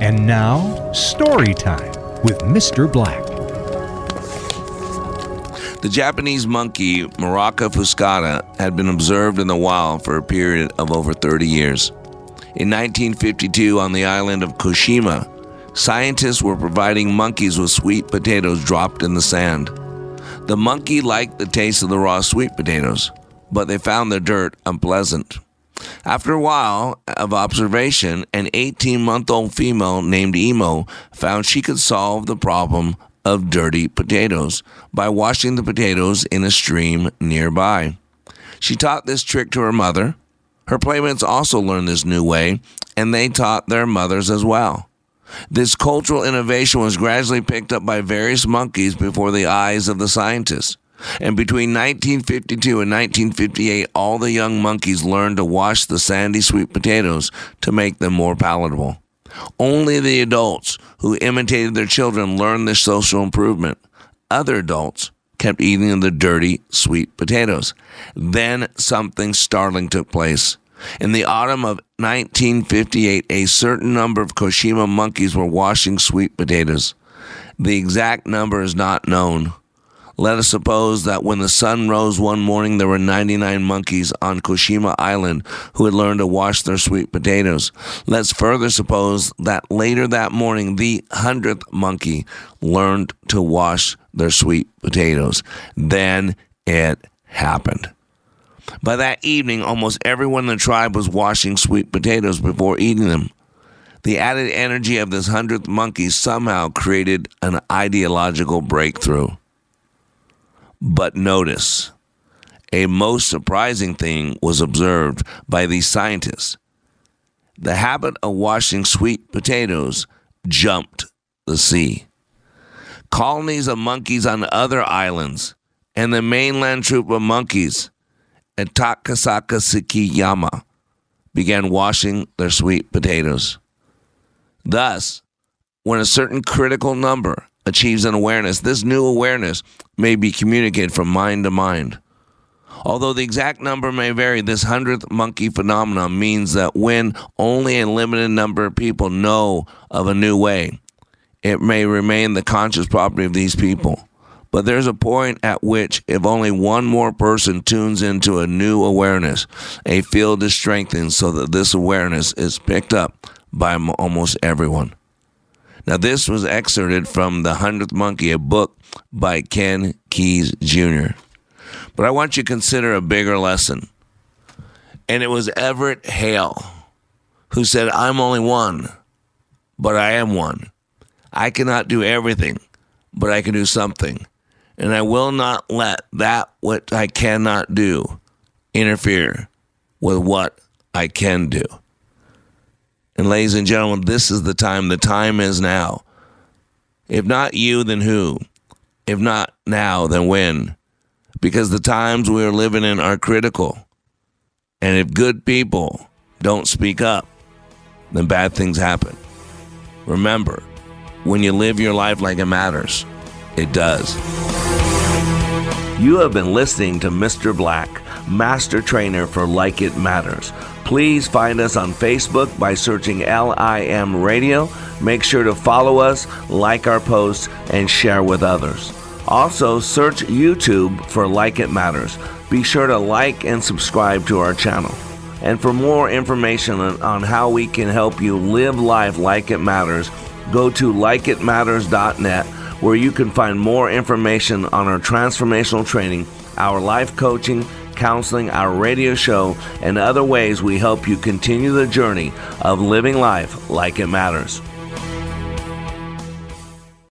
And now, story time with Mr. Black. The Japanese monkey Macaca fuscata had been observed in the wild for a period of over 30 years. In 1952, on the island of Koshima, scientists were providing monkeys with sweet potatoes dropped in the sand. The monkey liked the taste of the raw sweet potatoes, but they found the dirt unpleasant. After a while of observation, an 18 month old female named Imo found she could solve the problem of dirty potatoes by washing the potatoes in a stream nearby. She taught this trick to her mother. Her playmates also learned this new way, and they taught their mothers as well. This cultural innovation was gradually picked up by various monkeys before the eyes of the scientists. And between 1952 and 1958, all the young monkeys learned to wash the sandy sweet potatoes to make them more palatable. Only the adults who imitated their children learned this social improvement. Other adults kept eating the dirty, sweet potatoes. Then something startling took place. In the autumn of 1958, a certain number of Koshima monkeys were washing sweet potatoes. The exact number is not known. Let us suppose that when the sun rose one morning, there were 99 monkeys on Koshima Island who had learned to wash their sweet potatoes. Let's further suppose that later that morning, the 100th monkey learned to wash their sweet potatoes. Then it happened. By that evening, almost everyone in the tribe was washing sweet potatoes before eating them. The added energy of this hundredth monkey somehow created an ideological breakthrough. But notice, a most surprising thing was observed by these scientists. The habit of washing sweet potatoes jumped the sea. Colonies of monkeys on other islands and the mainland troop of monkeys at Takasaka Sikiyama began washing their sweet potatoes. Thus, when a certain critical number achieves an awareness, this new awareness may be communicated from mind to mind. Although the exact number may vary, this hundredth monkey phenomenon means that when only a limited number of people know of a new way, it may remain the conscious property of these people. But there's a point at which, if only one more person tunes into a new awareness, a field is strengthened so that this awareness is picked up by almost everyone. Now, this was excerpted from The Hundredth Monkey, a book by Ken Keyes Jr. But I want you to consider a bigger lesson. And it was Everett Hale who said, I'm only one, but I am one. I cannot do everything, but I can do something. And I will not let that what I cannot do interfere with what I can do. And ladies and gentlemen, this is the time. The time is now. If not you, then who? If not now, then when? Because the times we are living in are critical. And if good people don't speak up, then bad things happen. Remember, when you live your life like it matters, it does. You have been listening to Mr. Black, Master Trainer for Like It Matters. Please find us on Facebook by searching LIM Radio. Make sure to follow us, like our posts, and share with others. Also, search YouTube for Like It Matters. Be sure to like and subscribe to our channel. And for more information on how we can help you live life like it matters, go to likeitmatters.net where you can find more information on our transformational training, our life coaching, counseling, our radio show, and other ways we help you continue the journey of living life like it matters.